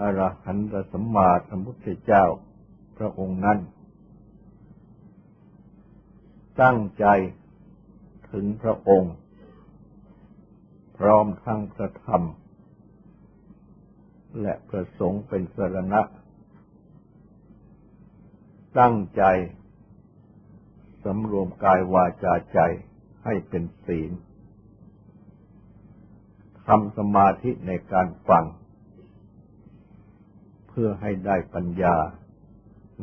อรหันตสัมมาสัมพุทธเจ้า พระองค์นั้น ตั้งใจถึงพระองค์ พร้อมทั้งพระธรรม และพระสงฆ์เป็นสรณะ ตั้งใจสำรวมกายวาจาใจให้เป็นศีลทำสมาธิในการฟัง พื่อให้ได้ปัญญา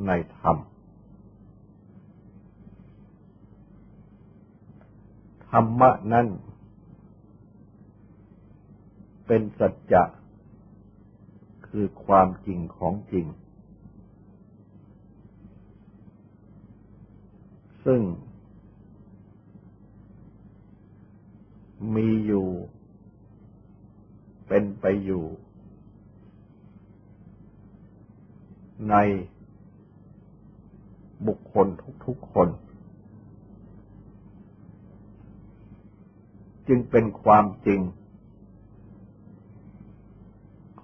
ในธรรม ธรรมะนั้น เป็นสัจจะ คือความจริงของจริง ซึ่ง มีอยู่ เป็นไปอยู่ ในบุคคลทุกๆคน จึงเป็นความจริง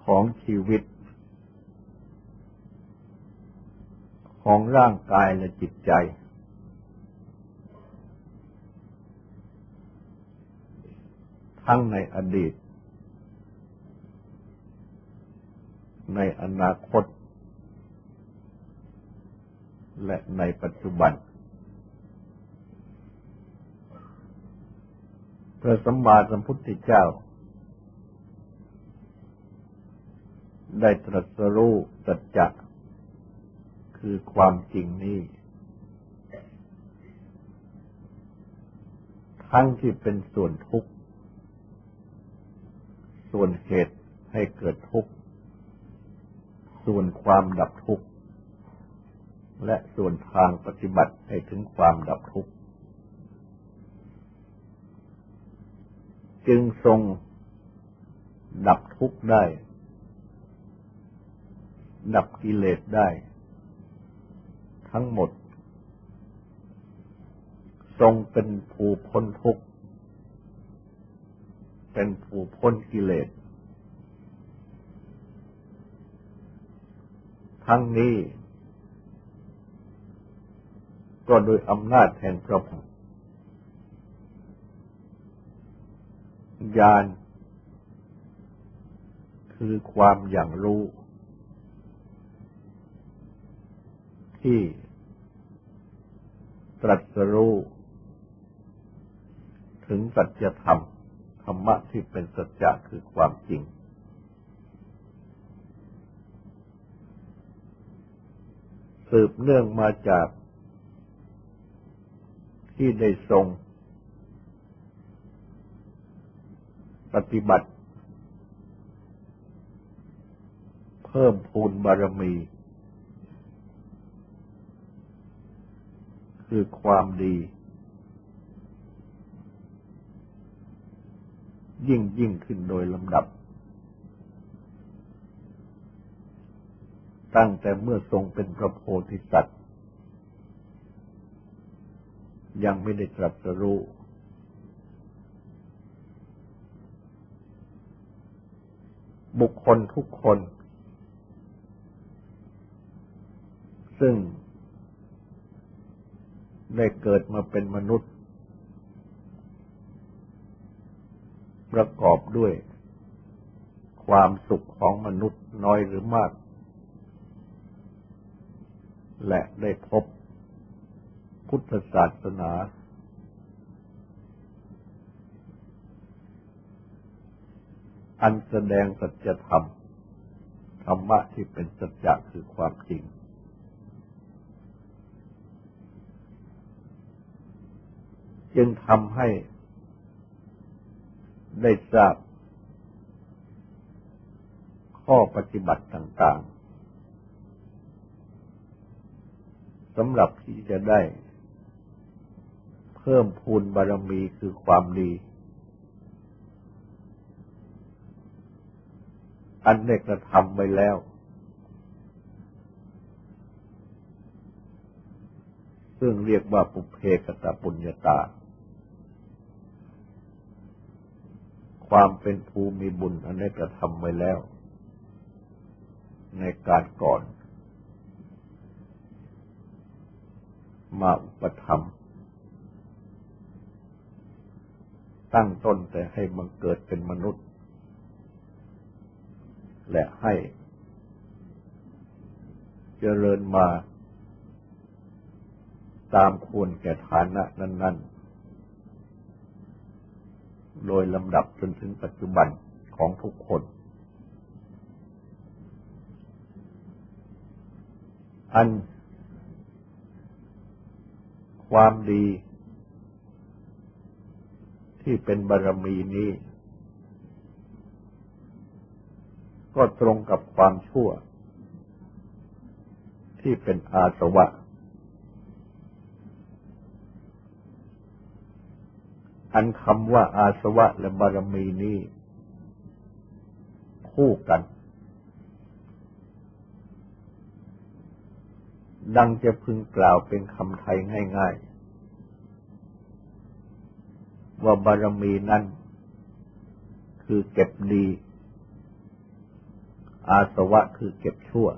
ของชีวิต ของร่างกายและจิตใจ ทั้งในอดีต ในอนาคต และในปัจจุบัน พระสัมมาสัมพุทธเจ้า ได้ตรัสรู้สัจจะคือความจริงนี้ทั้งที่เป็นส่วนทุกข์ ส่วนเหตุให้เกิดทุกข์ ส่วนความดับทุกข์ และส่วนทางปฏิบัติให้ถึงความดับทุกข์ จึงทรงดับทุกข์ได้ ดับกิเลสได้ ทั้งหมด ทรงเป็นผู้พ้นทุกข์ เป็นผู้พ้นกิเลส ทั้งนี้ ก็โดยอำนาจแห่งพระพุทธญาณคือความอย่างรู้ ที่ตรัสรู้ถึงสัจธรรม ธรรมะที่เป็นสัจจะคือความจริง สืบเนื่องมาจาก ที่ได้ทรง ปฏิบัติ เพิ่มพูนบารมี คือความดี ยิ่งยิ่งขึ้นโดยลำดับ ตั้งแต่เมื่อทรงเป็นพระโพธิสัตว์ ยังไม่ได้ตรัสรู้ บุคคลทุกคน ซึ่ง ได้เกิดมาเป็นมนุษย์ ประกอบด้วย ความสุขของมนุษย์น้อยหรือมาก และได้พบ พุทธศาสนา อันแสดงสัจธรรม ธรรมะที่เป็นสัจจะคือความจริง จึงทำให้ได้ทราบข้อปฏิบัติต่าง ๆสำหรับที่จะได้ พิ่มพูนบารมีคือความดี อันได้กระทำไว้แล้ว ซึ่งเรียกว่าปุเพกตปุญญาตา ความเป็นภูมิบุญอันได้กระทำไว้แล้ว ในการก่อน มาอุปธรรม ตั้งต้นแต่ให้บังเกิดเป็นมนุษย์ และให้เจริญมาตามควรแก่ฐานะนั้น ๆ โดยลำดับจนถึงปัจจุบันของทุกคน อัน ความดี ที่เป็นบารมีนี้ ก็ตรงกับความชั่ว ที่เป็นอาสวะ อันคำว่าอาสวะและบารมีนี้ คู่กัน ดังจะพึงกล่าวเป็นคำไทยง่าย ๆ ว่าบารมีนั้น คือเก็บดี อาสวะคือเก็บชั่ว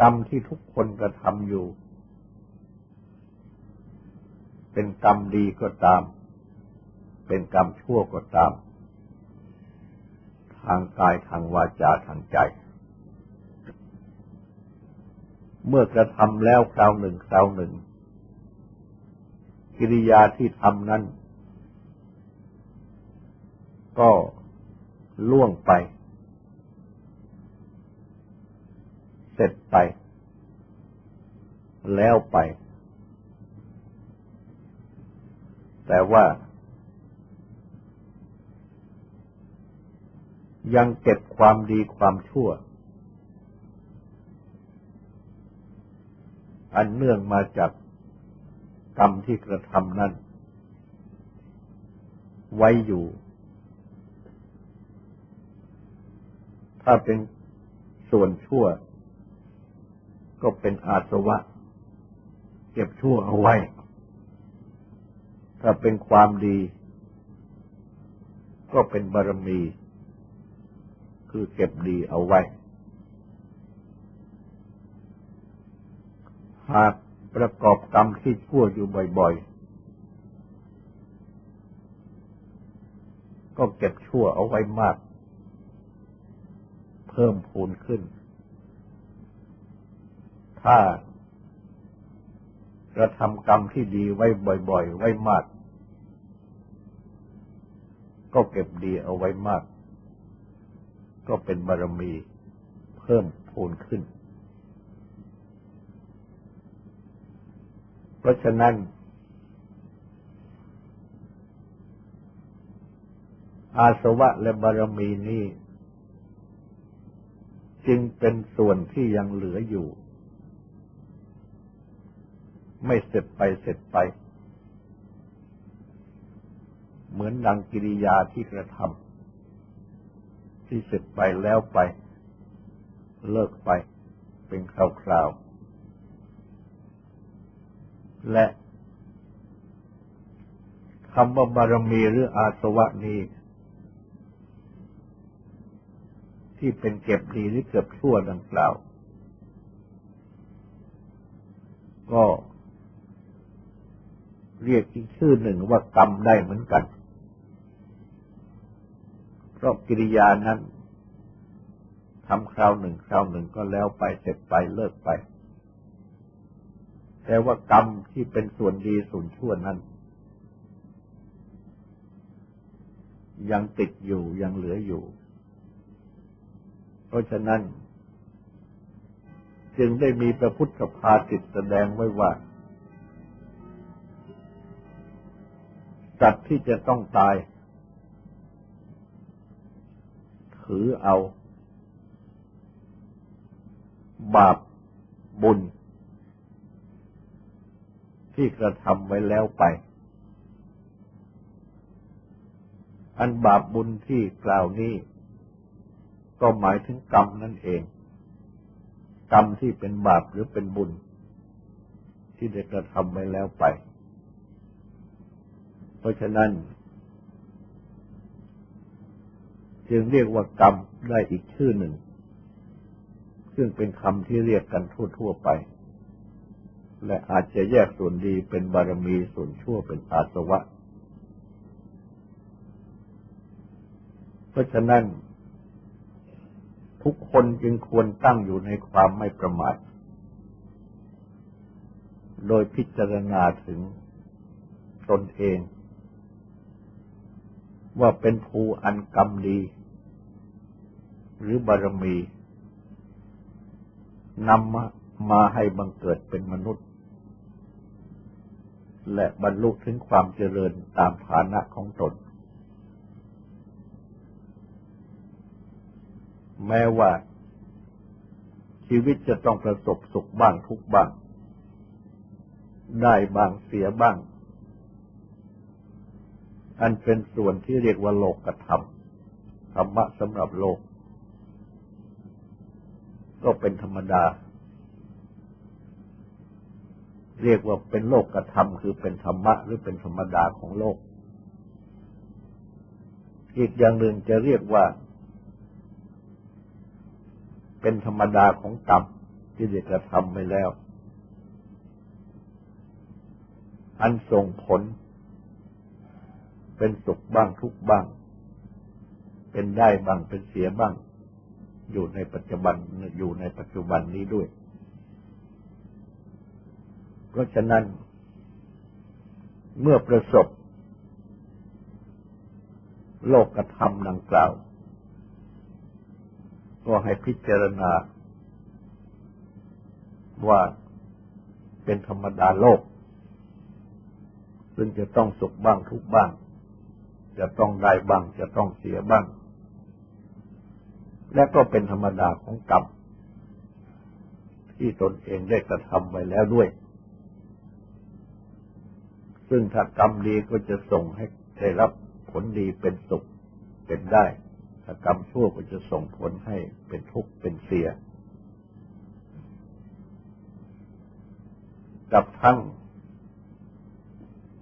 กรรมที่ทุกคนกระทำอยู่ เป็นกรรมดีก็ตาม เป็นกรรมชั่วก็ตาม ทางกายทางวาจาทางใจเมื่อกระทำแล้วคราวหนึ่งคราวหนึ่ง กิริยาที่ทำนั้น ก็ล่วงไป เสร็จไป แล้วไป แต่ว่า ยังเก็บความดีความชั่ว อันเนื่องมาจาก กรรมที่กระทำนั้น ไว้อยู่ ถ้าเป็นส่วนชั่ว ก็เป็นอาสวะ เก็บชั่วเอาไว้ ถ้าเป็นความดี ก็เป็นบารมี คือเก็บดีเอาไว้ หาก ประกอบกรรมที่ชั่วอยู่บ่อย ๆ ก็เก็บชั่วเอาไว้มาก เพิ่มพูนขึ้น ถ้ากระทำกรรมที่ดีไว้บ่อย ๆ ไว้มาก ก็เก็บดีเอาไว้มาก ก็เป็นบารมีเพิ่มพูนขึ้น เพราะฉะนั้น อาสวะและบารมีนี้ จึงเป็นส่วนที่ยังเหลืออยู่ ไม่เสร็จไปเสร็จไป เหมือนดังกิริยาที่กระทำที่เสร็จไปแล้วไป เลิกไปเป็นคราวๆ และคำว่าบารมีหรืออาสวะนี้ที่เป็นเก็บดีหรือเก็บชั่วดังกล่าว ก็เรียกอีกชื่อหนึ่งว่ากรรมได้เหมือนกัน เพราะกิริยานั้นทำคราวหนึ่งคราวหนึ่งก็แล้วไปเสร็จไปเลิกไป แต่ว่ากรรมที่เป็นส่วนดีส่วนชั่วนั้น ยังติดอยู่ยังเหลืออยู่ เพราะฉะนั้น จึงได้มีพระพุทธภาสิตแสดงไว้ว่าสัตว์ที่จะต้องตาย ถือเอา บาปบุญ ที่กระทำไว้แล้วไป อันบาปบุญที่กล่าวนี้ ก็หมายถึงกรรมนั่นเอง กรรมที่เป็นบาปหรือเป็นบุญ ที่ได้กระทำไว้แล้วไป เพราะฉะนั้น จึงเรียกว่ากรรมได้อีกชื่อหนึ่ง ซึ่งเป็นคำที่เรียกกันทั่ว ๆ ไป และอาจจะแยกส่วนดีเป็นบารมีส่วนชั่วเป็นอาสวะ เพราะฉะนั้น ทุกคนจึงควรตั้งอยู่ในความไม่ประมาท โดยพิจารณาถึงตนเอง ว่าเป็นภูอันกรรมดี หรือบารมีนำมา มาให้บังเกิดเป็นมนุษย์ และบรรลุถึงความเจริญตามฐานะของตน แม้ว่า ชีวิตจะต้องประสบสุขบ้างทุกบ้าง ได้บ้างเสียบ้าง อันเป็นส่วนที่เรียกว่าโลกธรรมธรรมะสำหรับโลก ก็เป็นธรรมดา เรียกว่าเป็นโลกกระทำคือเป็นธรรมะหรือเป็นธรรมดาของโลก อีกอย่างหนึ่งจะเรียกว่า เป็นธรรมดาของกรรมที่ได้กระทำไปแล้ว อันส่งผล เป็นสุขบ้างทุกบ้าง เป็นได้บ้างเป็นเสียบ้าง อยู่ในปัจจุบันอยู่ในปัจจุบันนี้ด้วย เพราะฉะนั้น เมื่อประสบ โลกธรรมดังกล่าว ก็ให้พิจารณา ว่าเป็นธรรมดาโลก ซึ่งจะต้องสุขบ้างทุกบ้าง จะต้องได้บ้าง จะต้องเสียบ้าง และก็เป็นธรรมดาของกรรมที่ตนเองได้กระทำไว้แล้วด้วย ซึ่งถ้ากรรมดีก็จะส่งให้ได้รับผลดีเป็นสุขเป็นได้ ถ้ากรรมชั่วก็จะส่งผลให้เป็นทุกข์เป็นเสีย กับทั้ง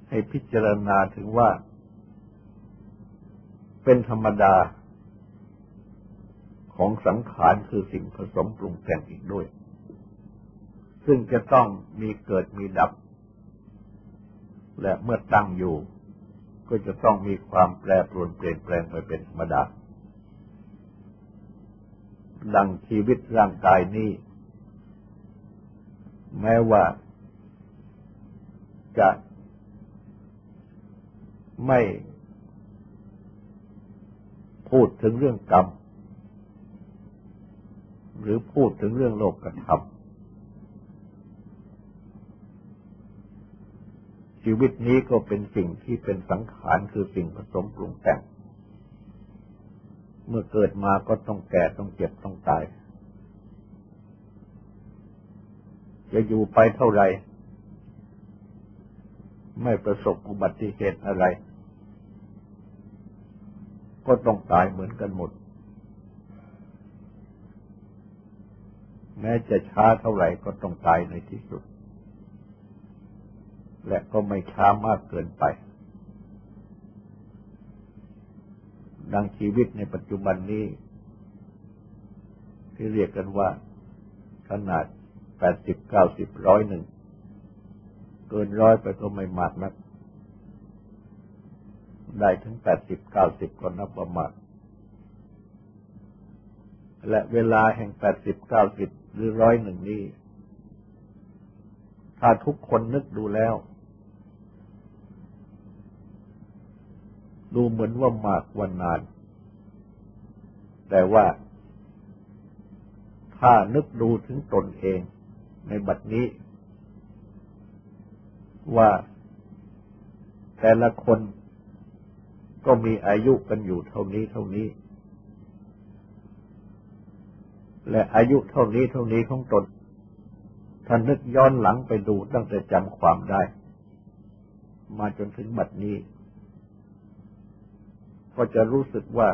ให้พิจารณาถึงว่า เป็นธรรมดา ของสังขารคือสิ่งผสมปรุงแต่งอีกด้วย ซึ่งจะต้องมีเกิดมีดับ และเมื่อตั้งอยู่ ก็จะต้องมีความแปรปรวนเปลี่ยนแปลงไปเป็นธรรมดา ดังชีวิตร่างกายนี้ แม้ว่าจะไม่พูดถึงเรื่องกรรม หรือพูดถึงเรื่องโลกธรรม ชีวิตนี้ก็เป็นสิ่งที่เป็นสังขารคือสิ่งผสมปรุงแต่ง เมื่อเกิดมาก็ต้องแก่ต้องเจ็บต้องตาย จะอยู่ไปเท่าไรไม่ประสบอุบัติเหตุอะไร ก็ต้องตายเหมือนกันหมด แม้จะช้าเท่าไหร่ก็ต้องตายในที่สุด และก็ไม่ช้ามากเกินไป ดังชีวิตในปัจจุบันนี้ ที่เรียกกันว่า ขนาดแปดสิบเก้าสิบร้อยหนึ่ง เกินร้อยไปก็ไม่มากนัก ได้ถึงแปดสิบเก้าสิบก็นับประมาทและเวลาแห่งแปดสิบเก้าสิบหรือร้อยหนึ่งนี้ถ้าทุกคนนึกดูแล้ว ดูเหมือนว่ามากวันนาน แต่ว่า ถ้านึกดูถึงตนเอง ในบัดนี้ ว่าแต่ละคนก็มีอายุกันอยู่เท่านี้เท่านี้ และอายุเท่านี้เท่านี้ของตนท่านนึกย้อนหลังไปดูตั้งแต่จำความได้ มาจนถึงบัดนี้ ก็จะรู้สึกว่า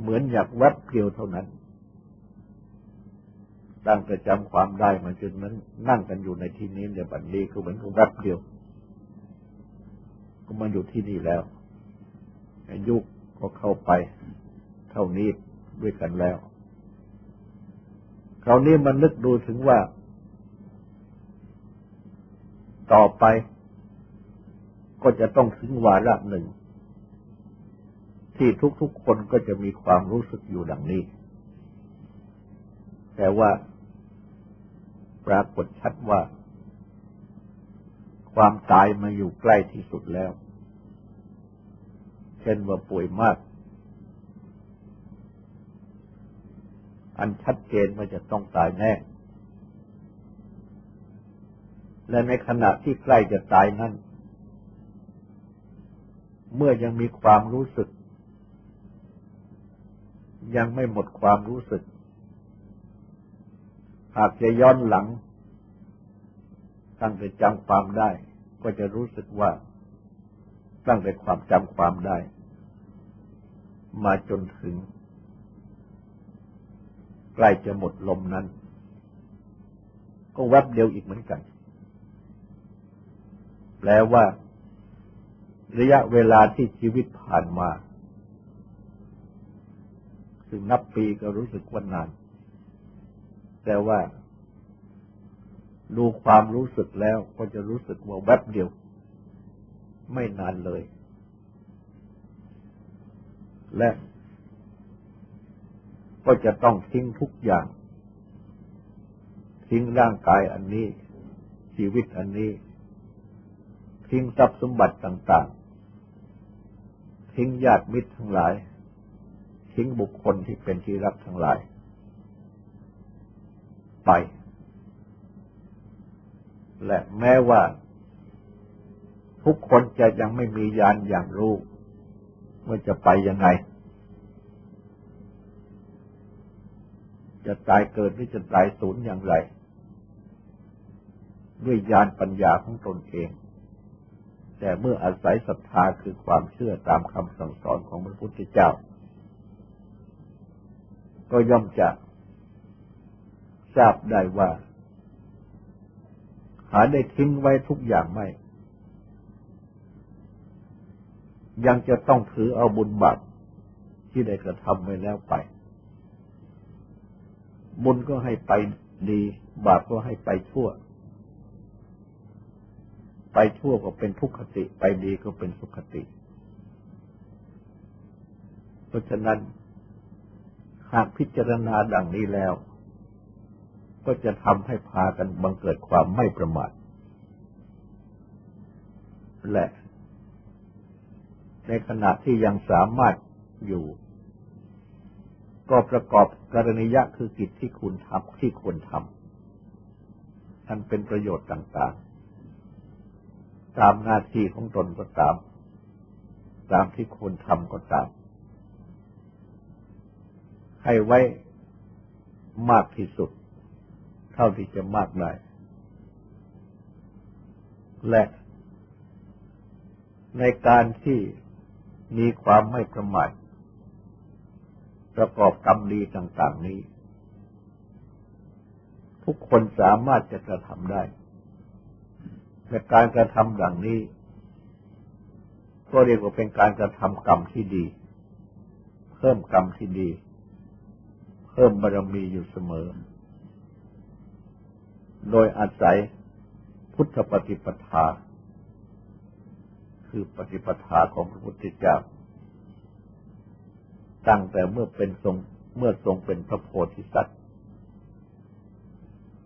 เหมือนอยากแวบเดียวเท่านั้น ตั้งแต่จำความได้มาจนนั้น นั่งกันอยู่ในที่นี้ในบัดนี้ก็เหมือนกับแวบเดียว ก็มาอยู่ที่นี่แล้วอายุก็เข้าไป เท่านี้ด้วยกันแล้ว คราวนี้มันนึกดูถึงว่า ต่อไปก็จะต้องถึงวาระหนึ่ง ที่ทุกๆคนก็จะมีความรู้สึกอยู่ดังนี้ แต่ว่าปรากฏชัดว่า ความตายมาอยู่ใกล้ที่สุดแล้ว เช่นว่าป่วยมาก อันชัดเจนว่าจะต้องตายแน่ และในขณะที่ใกล้จะตายนั้น เมื่อยังมีความรู้สึก ยังไม่หมดความรู้สึก หากจะย้อนหลังตั้งแต่จำความได้ ก็จะรู้สึกว่า ตั้งแต่ความจำความได้ มาจนถึง ใกล้จะหมดลมนั้น ก็แวบเดียวอีกเหมือนกัน แปลว่า ระยะเวลาที่ชีวิตผ่านมาึ่งนับปีก็รู้สึกว่านาน แต่ว่า ดูความรู้สึกแล้วก็จะรู้สึกว่าแวบเดียว ไม่นานเลย และก็จะต้องทิ้งทุกอย่าง ทิ้งร่างกายอันนี้ ชีวิตอันนี้ ทิ้งทรัพย์สมบัติต่าง ๆ ทิ้งญาติมิตรทั้งหลาย ทิ้งบุคคลที่เป็นที่รักทั้งหลาย ไป และแม้ว่า ทุกคนจะยังไม่มียานอย่างรู้ว่าจะไปยังไง จะตายเกิดหรือจะตายสูญอย่างไร ด้วยญาณปัญญาของตนเองแต่เมื่ออาศัยศรัทธาคือความเชื่อตามคำสั่งสอนของพระพุทธเจ้า ก็ย่อมจะทราบได้ว่า หาได้ทิ้งไว้ทุกอย่างไม่ ยังจะต้องถือเอาบุญบาปที่ได้กระทำไว้แล้วไป บุญก็ให้ไปดี บาปก็ให้ไปชั่ว ไปชั่วก็เป็นทุกขติ ไปดีก็เป็นสุขติ เพราะฉะนั้น หากพิจารณาดังนี้แล้ว ก็จะทำให้พากันบังเกิดความไม่ประมาทและในขณะที่ยังสามารถอยู่ ก็ประกอบกรณียะคือกิจที่คุณทำที่ควรทำอันเป็นประโยชน์ต่างๆ ตามหน้าที่ของตนก็ตาม ตามที่ควรทำก็ตาม ให้ไว้มากที่สุด เท่าที่จะมากได้ และในการที่มีความไม่ประมาทประกอบกรรมดีต่างๆนี้ ทุกคนสามารถจะกระทำได้แต่การกระทำดังนี้ ก็เรียกว่าเป็นการกระทำกรรมที่ดี เพิ่มกรรมที่ดี เพิ่มบารมีอยู่เสมอ โดยอาศัยพุทธปฏิปทา คือปฏิปทาของพระพุทธเจ้า ตั้งแต่เมื่อเป็นทรงเมื่อทรงเป็นพระโพธิสัตว์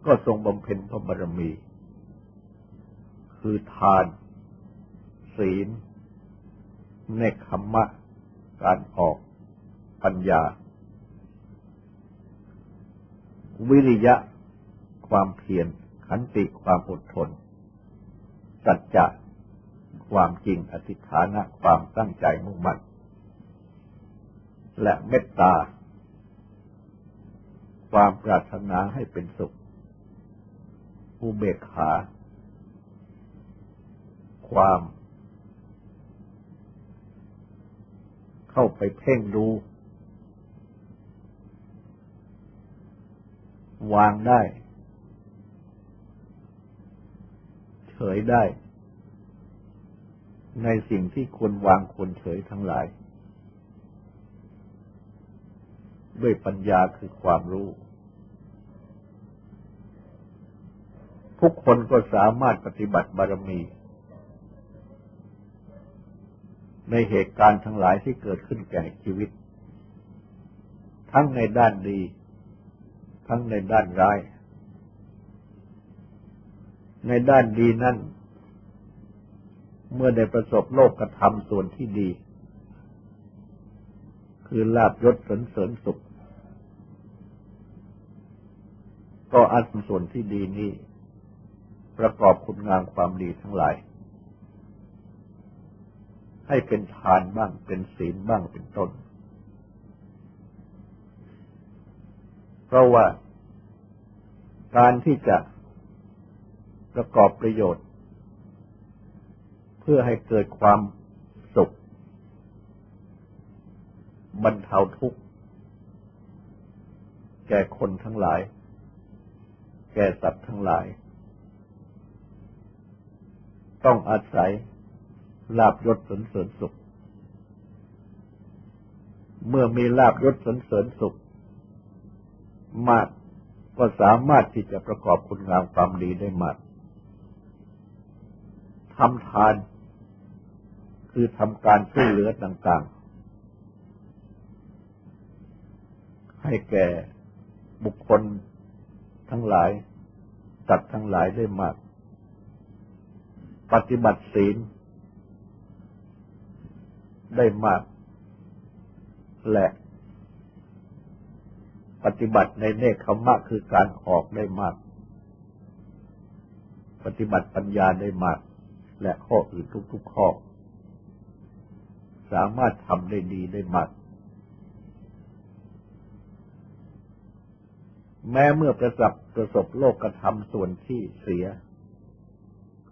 ก็ทรงบำเพ็ญพระบารมี คือทาน ศีลเนคขมะการออกปัญญา วิริยะ ความเพียรขันติความอดทน สัจจะความจริงอธิฐานะความตั้งใจมุ่งมั่น และเมตตา ความปรารถนาให้เป็นสุขอุเบกขา ความ เข้าไปเพ่งดู วางได้ เฉยได้ ในสิ่งที่ควรวางควรเฉยทั้งหลาย ด้วยปัญญาคือความรู้ ทุกคนก็สามารถปฏิบัติบารมี ในเหตุการณ์ทั้งหลายที่เกิดขึ้นแก่ชีวิต ทั้งในด้านดี ทั้งในด้านร้าย ในด้านดีนั่นเมื่อได้ประสบโลกกระทำส่วนที่ดี คือลาบยศสนเสริญสุข ก็อันส่วนที่ดีนี้ ประกอบคุณงามความดีทั้งหลาย ให้เป็นทานบ้างเป็นศีลบ้างเป็นต้น เพราะว่าการที่จะประกอบประโยชน์ เพื่อให้เกิดความสุขบรรเทาทุกข์แก่คนทั้งหลาย แก่สัตว์ทั้งหลาย ต้องอาศัยลาบยศสนเสริญสุข เมื่อมีลาบยศสนเสริญสุข มาก ก็สามารถที่จะประกอบคุณงามความดีได้มากทำทาน คือทำการช่วยเหลือต่าง ๆ ให้แก่บุคคลทั้งหลายตัดทั้งหลายได้มาก ปฏิบัติศีลได้มาก และ ฏิบัติในเนคขมะคือการออกได้มาก ปฏิบัติปัญญาได้มาก และข้ออื่นทุกๆข้อ สามารถทำได้ดีได้มาก แม้เมื่อประสบประสบโลกกระทำส่วนที่เสีย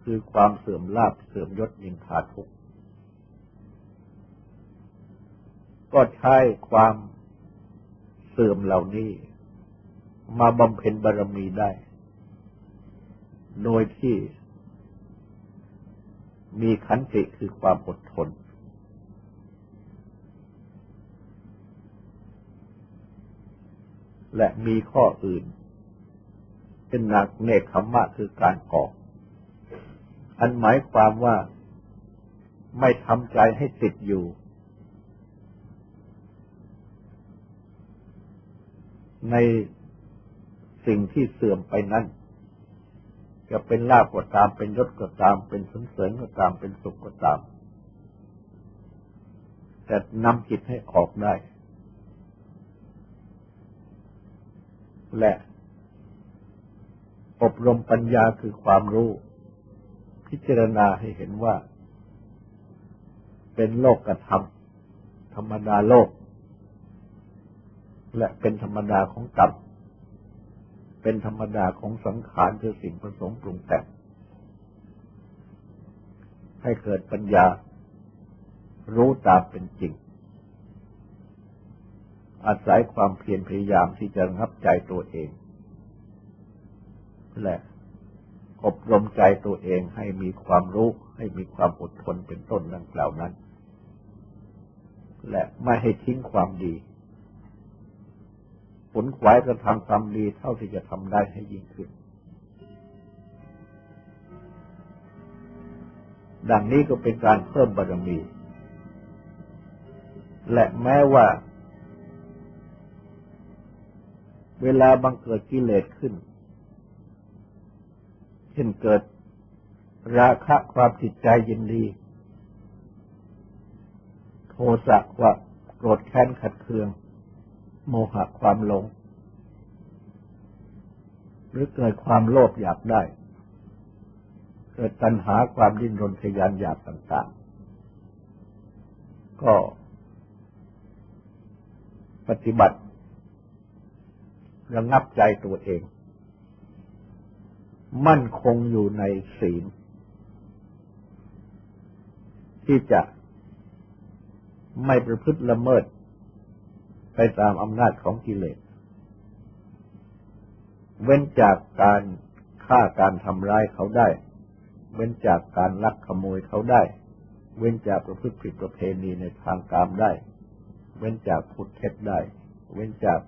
คือความเสื่อมลาภเสื่อมยศยิงขาดทุกก็ใช้ความ เสื่อมเหล่านี้ มาบำเพ็ญบารมีได้ โดยที่มีขันติคือความอดทน และมีข้ออื่น เป็นนักเนคขมะคือการอออันหมายความว่าไม่ทำใจให้ติดอยู่ ในสิ่งที่เสื่อมไปนั้น จะเป็นลาภก็ตามเป็นยศก็ตาม เป็นสนเสริญก็ตามเป็นสุขก็ตาม แต่นำจิตให้ออกได้ และอบรมปัญญาคือความรู้ พิจารณาให้เห็นว่า เป็นโลกกระทำธรรมดาโลก และเป็นธรรมดาของกรรม เป็นธรรมดาของสังขารคือสิ่งผสมปรุงแต่ง ให้เกิดปัญญา รู้ตามเป็นจริง อาศัยความเพียรพยายามที่จะรับใจตัวเอง และอบรมใจตัวเองให้มีความรู้ให้มีความอดทนเป็นต้นดังกล่าวนั้น และไม่ให้ทิ้งความดี ผลขวายกระทำความดีเท่าที่จะทำได้ให้ยิ่งขึ้น ดังนี้ก็เป็นการเพิ่มบารมี และแม้ว่า เวลาบังเกิดกิเลสขึ้นช่นเกิดราคะความจิตใจยินดี โทสะควาโกรธแค้นขัดเคือง โมหะความหลง หรือเกิดความโลภอยากได้ เกิดตัณหาความดิ้นรนทยานอยากต่างๆ ก็ปฏิบัติระงับใจตัวเอง มั่นคงอยู่ในศีล ที่จะไม่ประพฤติละเมิด ไปตามอำนาจของกิเลส เว้นจากการฆ่าการทำร้ายเขาได้ เว้นจากการลักขโมยเขาได้ เว้นจากประพฤติผิดประเพณีในทางกามได้ เว้นจากพูดเท็จได้ เว้นจาก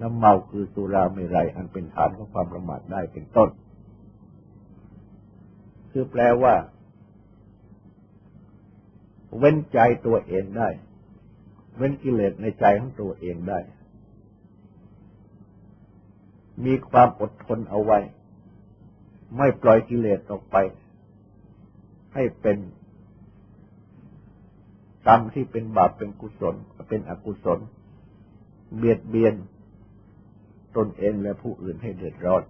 น้ำเมาคือสุราเมรัยอันเป็นฐานของความประมาทได้เป็นต้น คือแปลว่า เว้นใจตัวเองได้ เว้นกิเลสในใจของตัวเองได้ มีความอดทนเอาไว้ ไม่ปล่อยกิเลสออกไป ให้เป็นกรรมที่เป็นบาปเป็นกุศลเป็นอกุศล เบียดเบียน ตนเองและผู้อื่นให้เดือดร้อน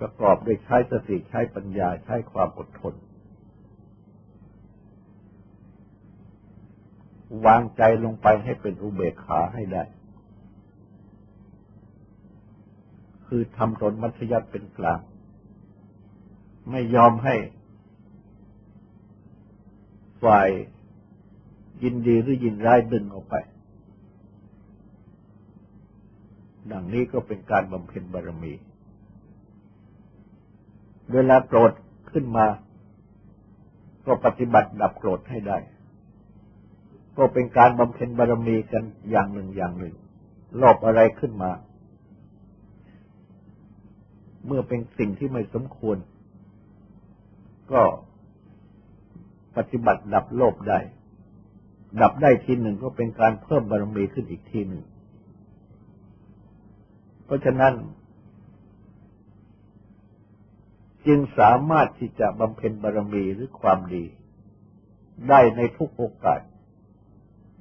ประกอบด้วยใช้สติใช้ปัญญาใช้ความอดทน วางใจลงไปให้เป็นอุเบกขาให้ได้ คือทำตนมัธยัติเป็นกลาง ไม่ยอมให้ ฝ่ายยินดีหรือยินร้ายดึงออกไป ดังนี้ก็เป็นการบำเพ็ญบารมี เวลาโกรธขึ้นมา ก็ปฏิบัติดับโกรธให้ได้ ก็เป็นการบำเพ็ญบารมีกันอย่างหนึ่งอย่างหนึ่งลอบอะไรขึ้นมา เมื่อเป็นสิ่งที่ไม่สมควร ก็ปฏิบัติดับโลภได้ ดับได้ทีหนึ่งก็เป็นการเพิ่มบารมีขึ้นอีกทีหนึ่ง เพราะฉะนั้น จึงสามารถที่จะบำเพ็ญบารมีหรือความดี ได้ในทุกโอกาส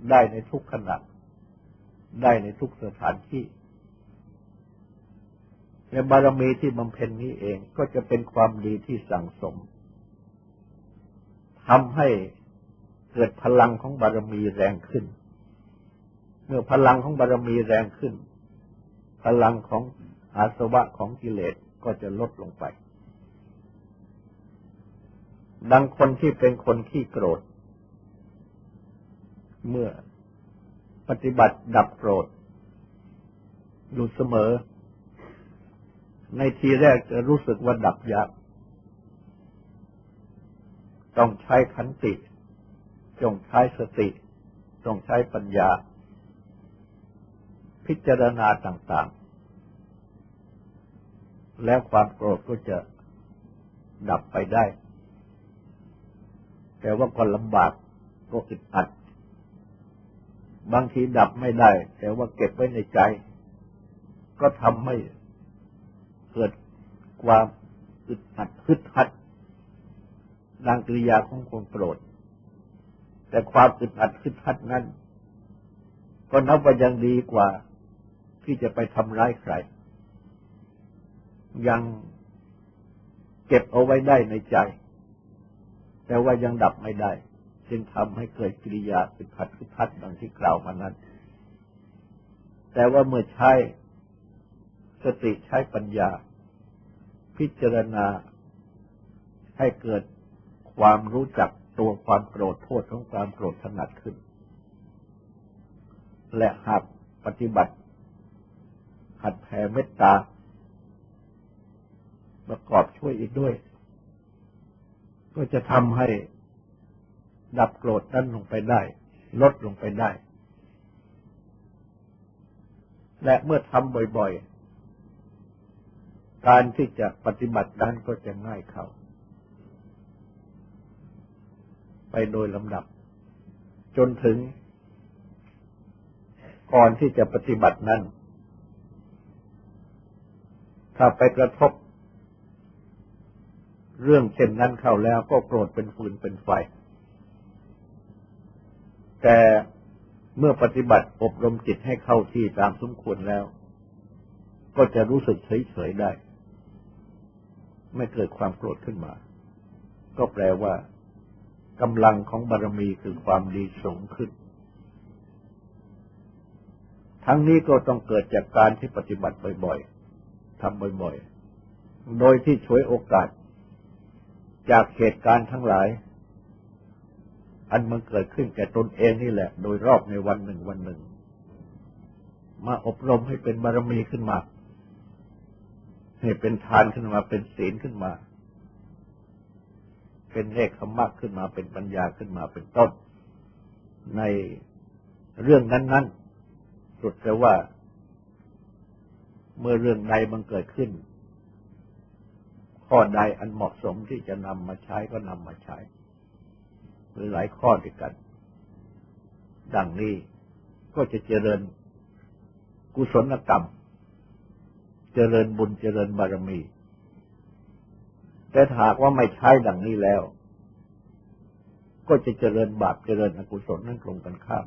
ได้ในทุกขณะ ได้ในทุกสถานที่ และบารมีที่บำเพ็ญนี้เองก็จะเป็นความดีที่สั่งสมทำให้เกิดพลังของบารมีแรงขึ้น เมื่อพลังของบารมีแรงขึ้น พลังของอาสวะของกิเลสก็จะลดลงไป ดังคนที่เป็นคนขี้โกรธ เมื่อปฏิบัติดับโกรธอยู่เสมอ ในทีแรกจะรู้สึกว่าดับยาก ต้องใช้ขันติต้องใช้สติต้องใช้ปัญญา พิจารณาต่างๆ แล้วความโกรธก็จะดับไปได้ แต่ว่าก็ลำบากก็อึดอัด บางทีดับไม่ได้ แต่ว่าเก็บไว้ในใจ ก็ทำให้เกิดความอึดอัดฮึดฮัดดังกิริยาของคนโกรธ แต่ความอึดอัดฮึดฮัดนั้น ก็นับว่ายังดีกว่าที่จะไปทำร้ายใคร ยังเก็บเอาไว้ได้ในใจ แต่ว่ายังดับไม่ได้ จึงทำให้เกิดกิริยาสิพัดสิพัดดังที่กล่าวมานั้น แต่ว่าเมื่อใช้สติใช้ปัญญา พิจารณาให้เกิดความรู้จักตัวความโกรธโทษของความโกรธถนัดขึ้น และหากปฏิบัติ หัดแผ่เมตตา ประกอบช่วยอีกด้วย ก็จะทำให้ ดับโกรธนั้นลงไปได้ ลดลงไปได้ และเมื่อทำบ่อยๆ การที่จะปฏิบัตินั้นก็จะง่ายเข้า ไปโดยลำดับ จนถึง ก่อนที่จะปฏิบัตินั้น ถ้าไปกระทบ เรื่องเช่นนั้นเข้าแล้วก็โกรธเป็นฟืนเป็นไฟ แต่เมื่อปฏิบัติอบรมจิตให้เข้าที่ตามสมควรแล้ว ก็จะรู้สึกเฉยๆได้ ไม่เกิดความโกรธขึ้นมา ก็แปลว่ากำลังของบารมีคือความดีสูงขึ้น ทั้งนี้ก็ต้องเกิดจากการที่ปฏิบัติบ่อยๆทำบ่อยๆ โดยที่ช่วยโอกาส จากเหตุการณ์ทั้งหลาย อันมันเกิดขึ้นแก่ตนเองนี่แหละ โดยรอบในวันหนึ่งวันหนึ่ง มาอบรมให้เป็นบารมีขึ้นมา ให้เป็นทานขึ้นมาเป็นศีลขึ้นมา เป็นเนคขมักขึ้นมาเป็นปัญญาขึ้นมาเป็นต้น ในเรื่องนั้น ๆ สุดแต่ว่า เมื่อเรื่องใดมันเกิดขึ้น ข้อใดอันเหมาะสมที่จะนำมาใช้ก็นำมาใช้ หรือหลายข้อด้วยกัน ดังนี้ก็จะเจริญกุศลกรรม เจริญบุญเจริญบารมี แต่หากว่าไม่ใช้ดังนี้แล้ว ก็จะเจริญบาปเจริญอกุศลนั่นตรงกันข้าม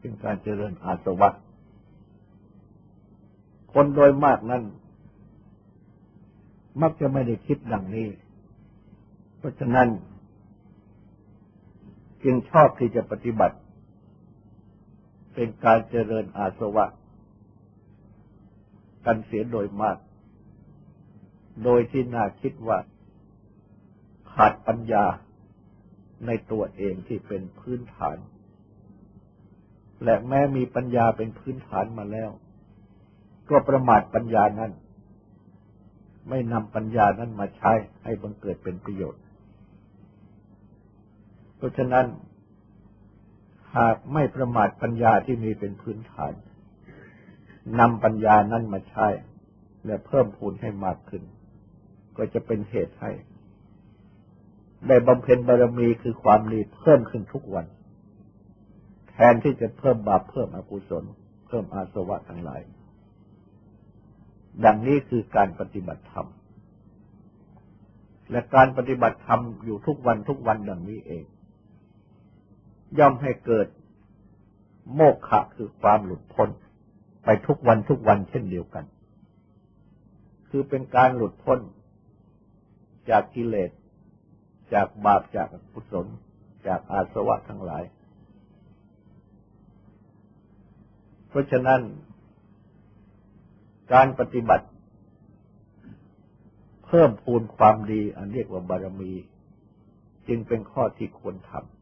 เป็นการเจริญอาสวะคนโดยมากนั้น มักจะไม่ได้คิดดังนี้ เพราะฉะนั้น จึงชอบที่จะปฏิบัติ เป็นการเจริญอาสวะ กันเสียโดยมาก โดยที่น่าคิดว่า ขาดปัญญาในตัวเองที่เป็นพื้นฐาน และแม้มีปัญญาเป็นพื้นฐานมาแล้ว ก็ประมาทปัญญานั้น ไม่นำปัญญานั้นมาใช้ให้บังเกิดเป็นประโยชน์ ราะฉะนั้น หากไม่ประมาทปัญญาที่มีเป็นพื้นฐานนำปัญญานั้นมาใช้ และเพิ่มพูนให้มากขึ้น ก็จะเป็นเหตุให้ได้บำเพ็ญบารมีคือความดีเพิ่มขึ้นทุกวัน แทนที่จะเพิ่มบาปเพิ่มอกุศล เพิ่มอาสวะทั้งหลาย ดังนี้คือการปฏิบัติธรรม และการปฏิบัติธรรมอยู่ทุกวันทุกวันดังนี้เอง ย่อมให้เกิด โมกขะคือความหลุดพ้น ไปทุกวันทุกวันเช่นเดียวกัน คือเป็นการหลุดพ้น จากกิเลส จากบาปจากกุศล จากอาสวะทั้งหลาย เพราะฉะนั้น การปฏิบัติ เพิ่มพูนความดี อันเรียกว่าบารมี จึงเป็นข้อที่ควรทำ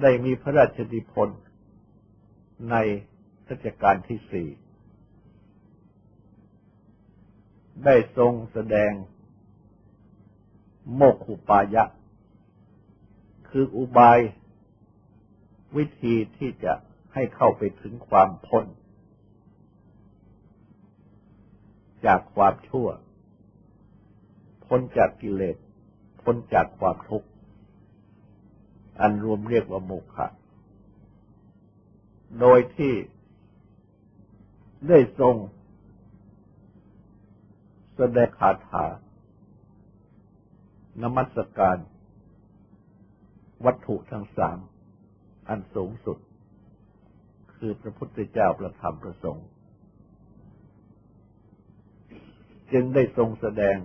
ได้มีพระราชดิพนในรัชกาลที่สี่ ได้ทรงแสดง โมกขุปายะ คืออุบายวิธีที่จะให้เข้าไปถึงความพ้น จากความชั่ว พ้นจากกิเลส พ้นจากความทุกข์ อันรวมเรียกว่าโมฆะโดยที่ได้ทรงแสดงคาถานมัสการ วัตถุทั้งสาม อันสูงสุด คือพระพุทธเจ้าประธรรมประสงค์ จึงได้ทรงแสดง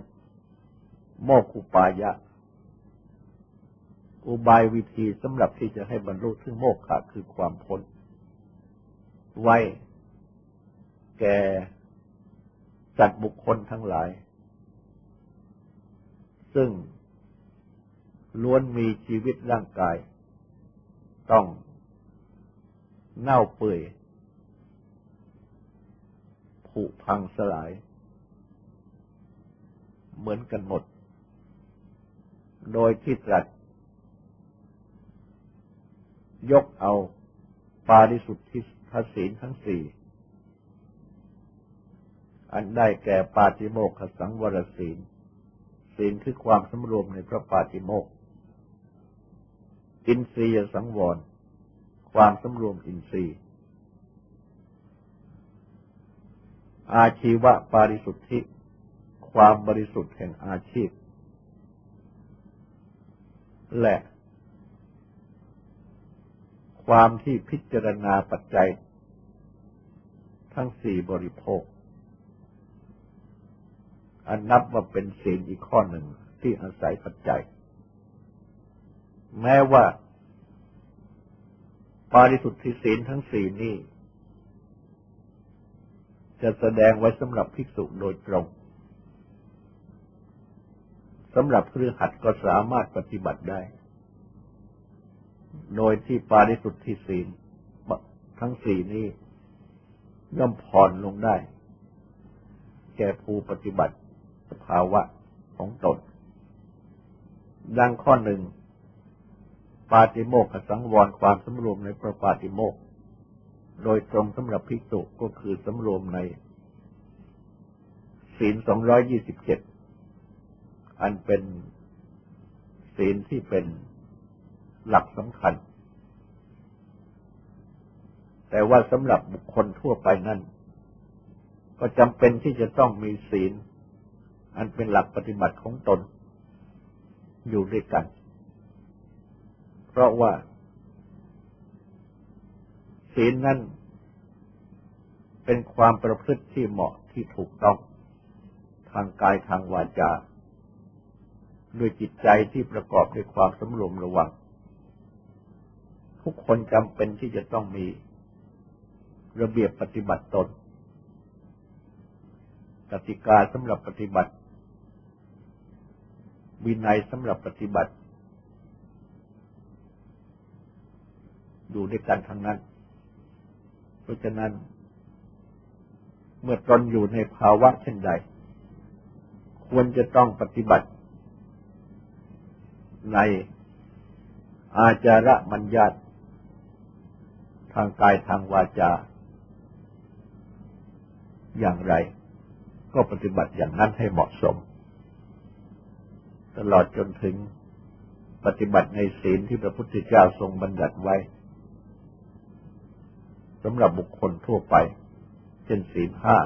โมกุปายะ อุบายวิธีสำหรับที่จะให้บรรลุถึงโมกขะคือความพ้น ไว้ แก่จัดบุคคลทั้งหลาย ซึ่งล้วนมีชีวิตร่างกาย ต้องเน่าเปื่อยผุพังสลาย เหมือนกันหมด โดยที่ตรัส ยกเอา ปาริสุทธิทศีลทั้งสี่ อันได้แก่ปาติโมกขสังวรศีล ศีลคือความสำรวมในพระปาติโมกอินทรียสังวร ความสำรวมอินทรีย์อาชีวะปาริสุทธิ ความบริสุทธิ์แห่งอาชีพ และ ความที่พิจารณาปัจจัย ทั้งสี่บริโภค อันนับว่าเป็นศีลอีกข้อหนึ่งที่อาศัยปัจจัย แม้ว่า ปาริสุทธิศีลทั้งสี่นี้ จะแสดงไว้สำหรับภิกษุโดยตรงสำหรับเครือขัดก็สามารถปฏิบัติได้ โดยที่ปาริสุทธิศีลทั้งสี่นี้ย่อมผ่อนลงได้ แก่ผู้ปฏิบัติสภาวะของตน ดังข้อหนึ่ง ปาติโมกขสังวรความสำรวมในพระปาติโมก โดยตรงสำหรับภิกษุก็คือสำรวมใน ศีลสองร้อยยี่สิบเจ็ดอันเป็นศีลที่เป็น หลักสำคัญ แต่ว่าสำหรับบุคคลทั่วไปนั้นก็จำเป็นที่จะต้องมีศีล อันเป็นหลักปฏิบัติของตน อยู่ด้วยกัน เพราะว่า ศีลนั้นเป็นความประพฤติที่เหมาะที่ถูกต้อง ทางกายทางวาจา ด้วยจิตใจที่ประกอบด้วยความสำรวมระวัง ทุกคนจำเป็นที่จะต้องมีระเบียบปฏิบัติตนกติกาสำหรับปฏิบัติ วินัยสำหรับปฏิบัติดูด้วยกันทั้งนั้น เพราะฉะนั้น เมื่อตนอยู่ในภาวะเช่นใด ควรจะต้องปฏิบัติ ในอาจาระมัญญาต ทางกายทางวาจา อย่างไร ก็ปฏิบัติอย่างนั้นให้เหมาะสม ตลอดจนถึงปฏิบัติในศีลที่พระพุทธเจ้าทรงบัญญัติไว้สำหรับบุคคลทั่วไป เช่นศีลห้า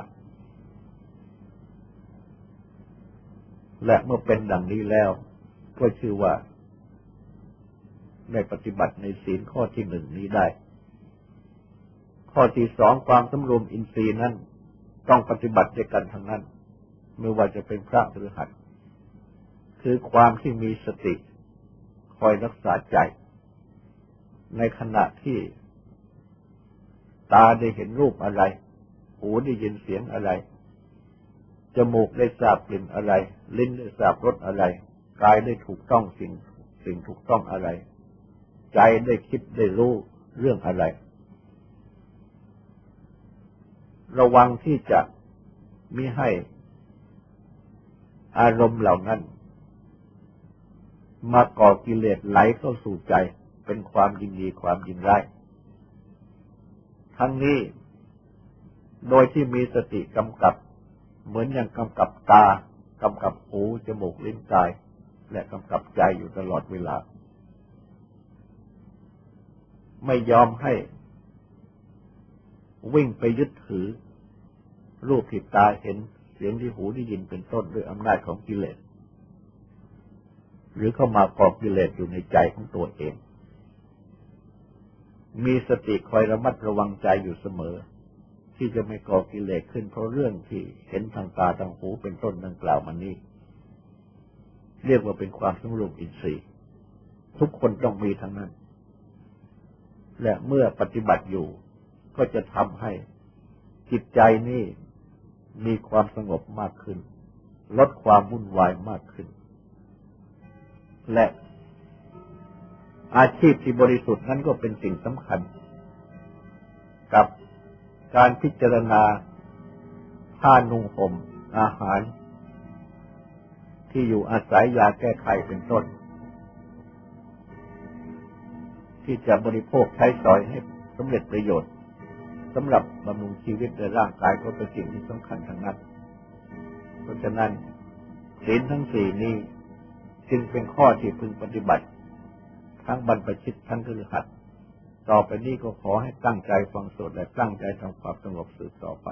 และเมื่อเป็นดังนี้แล้ว ก็ชื่อว่าได้ปฏิบัติในศีลข้อที่หนึ่งนี้ได้ ข้อที่สองความสำรวมอินทรีย์นั้น ต้องปฏิบัติด้วยกันทั้งนั้น ไม่ว่าจะเป็นพระหรือหัดคือความที่มีสติ คอยรักษาใจ ในขณะที่ ตาได้เห็นรูปอะไร หูได้ยินเสียงอะไร จมูกได้ทราบกลิ่นอะไร ลิ้นได้ทราบรสอะไร กายได้ถูกต้องสิ่งสิ่งถูกต้องอะไร ใจได้คิดได้รู้เรื่องอะไร ระวังที่จะมิให้อารมณ์เหล่านั้น มาก่อกิเลสไหลเข้าสู่ใจ เป็นความยินดีความยินร้ายทั้งนี้ โดยที่มีสติกำกับ เหมือนอย่างกำกับตากำกับหูจมูกลิ้นกาย และกำกับใจอยู่ตลอดเวลา ไม่ยอมให้ วิ่งไปยึดถือ รูปที่ตาเห็นเสียงที่หูได้ยินเป็นต้นด้วยอำนาจของกิเลส หรือเข้ามากอบกิเลสอยู่ในใจของตัวเอง มีสติคอยระมัดระวังใจอยู่เสมอ ที่จะไม่ก่อกิเลสขึ้นเพราะเรื่องที่เห็นทางตาทางหูเป็นต้นดังกล่าวมานี้เรียกว่าเป็นความสงรวมอินทรีย์ ทุกคนต้องมีทั้งนั้น และเมื่อปฏิบัติอยู่ ก็จะทำให้จิตใจนี่มีความสงบมากขึ้น ลดความวุ่นวายมากขึ้น และอาชีพที่บริสุทธิ์นั้นก็เป็นสิ่งสำคัญ กับการพิจารณาผ้านุ่งห่มอาหาร ที่อยู่อาศัยยาแก้ไขเป็นต้น ที่จะบริโภคใช้สอยให้สำเร็จประโยชน์ สำหรับบำรุงชีวิตและร่างกายก็เป็นสิ่งที่สำคัญทั้งนั้น เพราะฉะนั้นศีลทั้งสี่นี้จึงเป็นข้อที่พึงปฏิบัติ ทั้งบรรพชิตทั้งคือหัดต่อไปนี้ก็ขอให้ตั้งใจฟังสดและตั้งใจทำความสงบสืบต่อไป